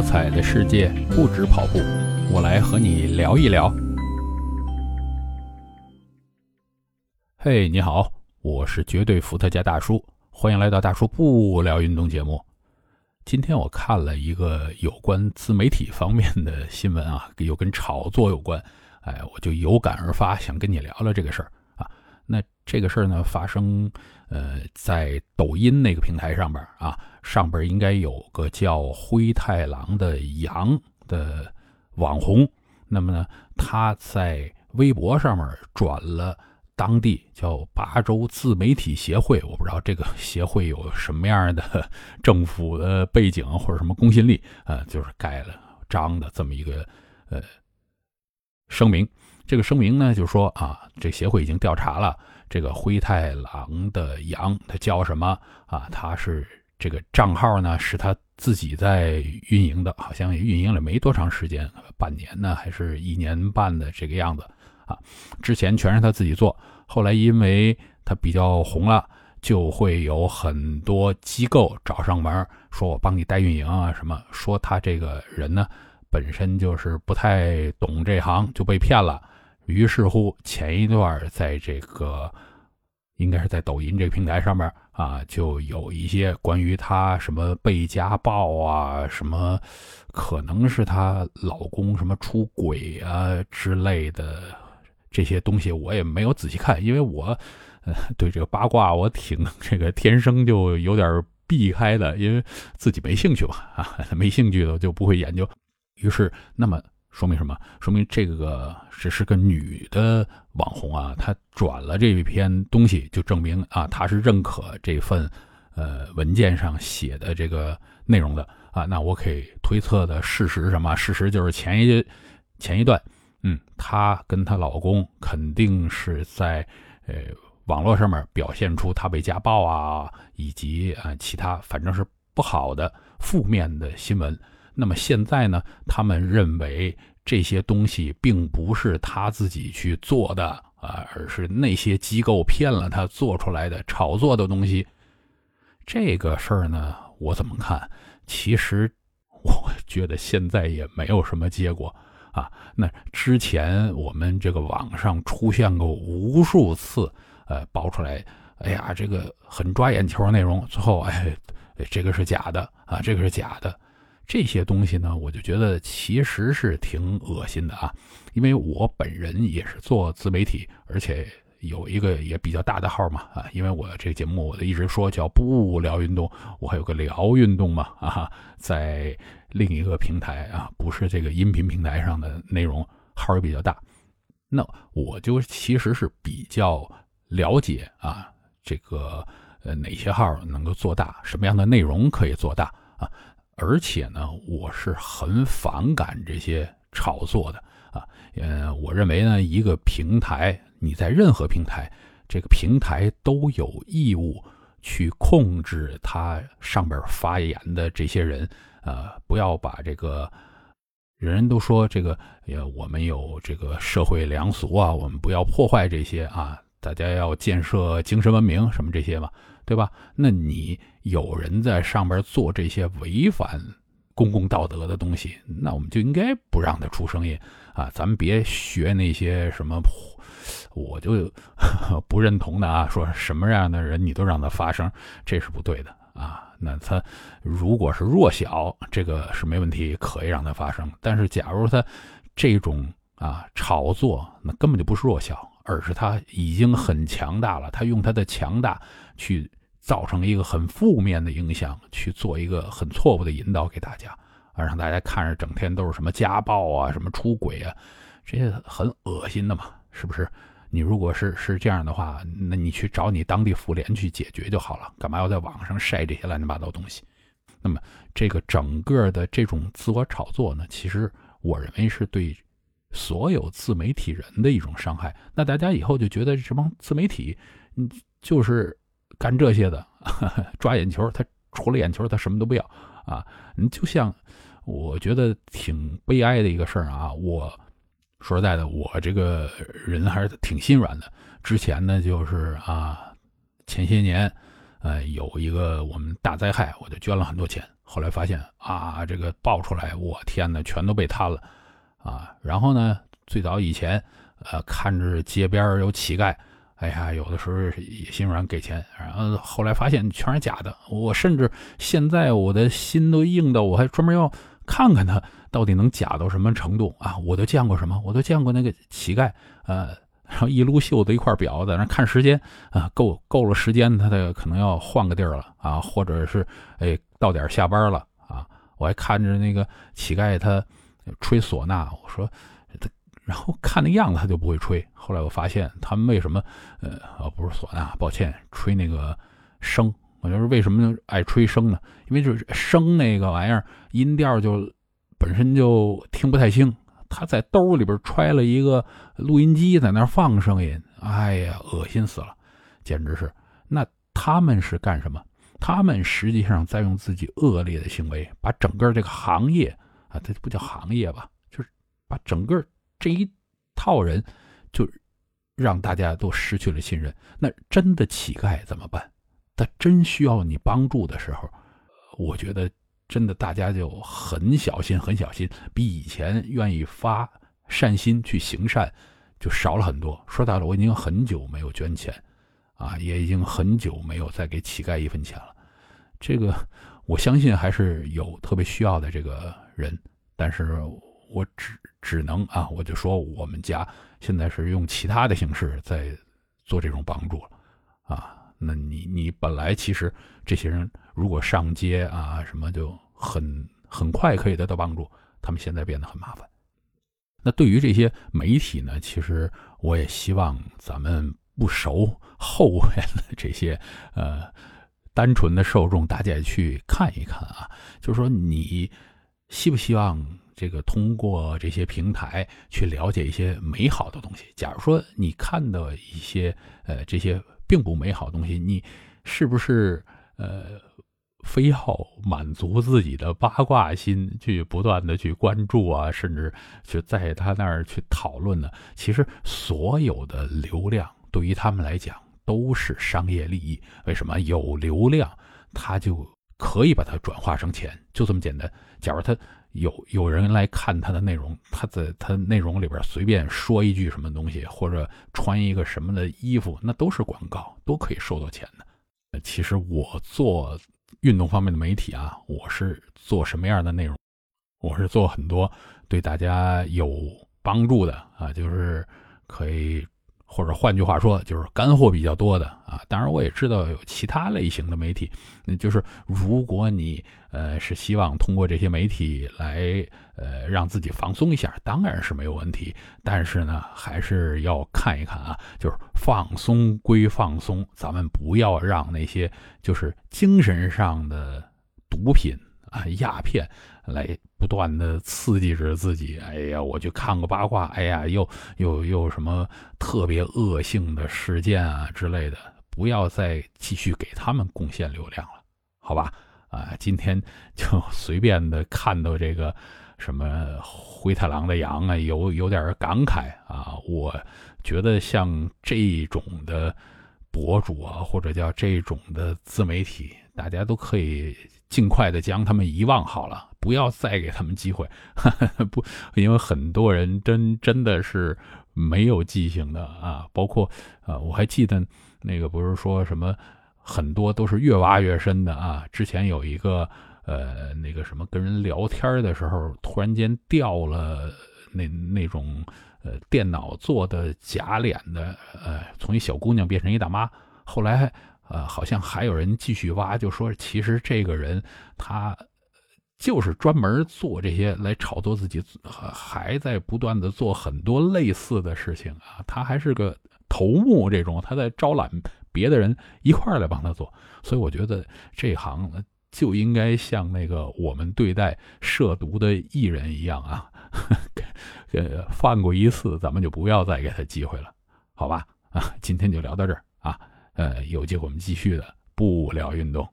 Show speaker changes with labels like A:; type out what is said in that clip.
A: 多彩的世界不止跑步，我来和你聊一聊。嘿，你好，我是绝对伏特加大叔，欢迎来到大叔不聊运动节目。今天我看了一个有关自媒体方面的新闻啊，又跟炒作有关，哎，我就有感而发，想跟你聊聊这个事儿。这个事儿呢，发生呃在抖音那个平台上边啊。上边应该有个叫灰太狼的羊的网红，那么呢，他在微博上面转了当地叫巴州自媒体协会，我不知道这个协会有什么样的政府的背景或者什么公信力，呃，就是盖了章的这么一个呃声明。这个声明呢，就说啊，这协会已经调查了这个灰太狼的羊，它叫什么啊？它是。这个账号呢是他自己在运营的，好像也运营了没多长时间，半年呢还是一年半的这个样子啊。之前全是他自己做，后来因为他比较红了，就会有很多机构找上门，说我帮你代运营啊什么。说他这个人呢本身就是不太懂这行，就被骗了。于是乎，前一段在这个。应该是在抖音这个平台上面啊，就有一些关于她什么被家暴啊，什么可能是她老公什么出轨啊之类的这些东西，我也没有仔细看，因为我呃对这个八卦我挺这个天生就有点避开的，因为自己没兴趣嘛啊，没兴趣的就不会研究。于是那么。说明什么？说明这个只是个女的网红啊，她转了这一篇东西，就证明啊，她是认可这份呃文件上写的这个内容的啊。那我可以推测的事实什么？事实就是前一前一段，嗯，她跟她老公肯定是在呃网络上面表现出她被家暴啊，以及啊其他反正是不好的负面的新闻。那么现在呢？他们认为这些东西并不是他自己去做的啊，而是那些机构骗了他做出来的炒作的东西。这个事儿呢，我怎么看？其实我觉得现在也没有什么结果啊。那之前我们这个网上出现过无数次，呃，爆出来，哎呀，这个很抓眼球的内容，最后哎，这个是假的啊，这个是假的。这些东西呢，我就觉得其实是挺恶心的啊，因为我本人也是做自媒体，而且有一个也比较大的号嘛啊，因为我这个节目我一直说叫不聊运动，我还有个聊运动嘛啊，在另一个平台啊，不是这个音频平台上的内容号也比较大，那我就其实是比较了解啊，这个呃哪些号能够做大，什么样的内容可以做大啊。而且呢，我是很反感这些炒作的啊。呃，我认为呢，一个平台，你在任何平台，这个平台都有义务去控制它上边发言的这些人，呃，不要把这个人人都说这个，呃，我们有这个社会良俗啊，我们不要破坏这些啊，大家要建设精神文明什么这些嘛。对吧？那你有人在上边做这些违反公共道德的东西，那我们就应该不让他出声音啊！咱们别学那些什么，我就 不认同的啊！说什么样的人你都让他发声，这是不对的啊！那他如果是弱小，这个是没问题，可以让他发声。但是假如他这种啊炒作，那根本就不是弱小，而是他已经很强大了。他用他的强大去。造成一个很负面的影响，去做一个很错误的引导给大家，啊，让大家看着整天都是什么家暴啊、什么出轨啊，这些很恶心的嘛，是不是？你如果是是这样的话，那你去找你当地妇联去解决就好了，干嘛要在网上晒这些乱七八糟东西？那么这个整个的这种自我炒作呢，其实我认为是对所有自媒体人的一种伤害。那大家以后就觉得这帮自媒体，嗯，就是。干这些的，抓眼球，他除了眼球，他什么都不要啊！你就像，我觉得挺悲哀的一个事儿啊。我说实在的，我这个人还是挺心软的。之前呢，就是啊，前些年，呃，有一个我们大灾害，我就捐了很多钱。后来发现啊，这个爆出来，我天哪，全都被贪了啊！然后呢，最早以前，呃，看着街边有乞丐，哎呀，有的时候也心软给钱，然后来发现全是假的。我甚至现在我的心都硬到，我还专门要看看他到底能假到什么程度啊！我都见过什么？我都见过那个乞丐，呃。然后一撸袖子，一块表在那看时间啊，够够了时间，他的可能要换个地儿了啊，或者是哎到点下班了啊。我还看着那个乞丐他吹唢呐，我说，然后看那样子他就不会吹。后来我发现他们为什么呃不是唢呐，抱歉，吹那个笙。我就是为什么爱吹笙呢？因为就是笙那个玩意儿音调就本身就听不太清。他在兜里边揣了一个录音机，在那放声音，哎呀，恶心死了，简直是。那他们是干什么？他们实际上在用自己恶劣的行为，把整个这个行业啊，这不叫行业吧，就是把整个这一套人，就让大家都失去了信任。那真的乞丐怎么办？他真需要你帮助的时候，我觉得。真的，大家就很小心，很小心，比以前愿意发善心去行善，就少了很多。说到了，我已经很久没有捐钱，啊，也已经很久没有再给乞丐一分钱了。这个，我相信还是有特别需要的这个人，但是我只只能啊，我就说我们家现在是用其他的形式在做这种帮助，啊。那你你本来其实这些人如果上街啊什么就很很快可以得到帮助，他们现在变得很麻烦。那对于这些媒体呢，其实我也希望咱们不熟后面的这些呃单纯的受众，大家也去看一看啊，就是说你希不希望这个通过这些平台去了解一些美好的东西？假如说你看到一些呃这些。并不美好的东西，你是不是呃非要满足自己的八卦心，去不断的去关注啊，甚至去在他那儿去讨论呢？其实所有的流量对于他们来讲都是商业利益。为什么有流量，他就可以把它转化成钱？就这么简单。假如他。有有人来看他的内容，他在他内容里边随便说一句什么东西，或者穿一个什么的衣服，那都是广告，都可以收到钱的。其实我做运动方面的媒体啊，我是做什么样的内容？我是做很多对大家有帮助的啊，就是可以。或者换句话说，就是干货比较多的啊。当然，我也知道有其他类型的媒体，那就是如果你呃是希望通过这些媒体来呃让自己放松一下，当然是没有问题。但是呢，还是要看一看啊，就是放松归放松，咱们不要让那些就是精神上的毒品啊、鸦片来。不断的刺激着自己，哎呀，我去看个八卦，哎呀，又又又什么特别恶性的事件啊之类的，不要再继续给他们贡献流量了，好吧？啊，今天 就随便的看到这个什么灰太狼的羊啊，有有点感慨啊。我觉得像这种的博主啊，或者叫这种的自媒体，大家都可以尽快的将他们遗忘好了。不要再给他们机会，不，因为很多人真真的是没有记性的啊。包括啊，我还记得那个不是说什么很多都是越挖越深的啊。之前有一个呃，那个什么跟人聊天的时候，突然间掉了那那种呃电脑做的假脸的呃，从一小姑娘变成一大妈。后来呃，好像还有人继续挖，就说其实这个人他。就是专门做这些来炒作自己，还在不断的做很多类似的事情啊。他还是个头目，这种他在招揽别的人一块来帮他做。所以我觉得这行就应该像那个我们对待涉毒的艺人一样啊，呃，犯过一次，咱们就不要再给他机会了，好吧？啊，今天就聊到这儿啊，呃，有机会我们继续的不聊运动。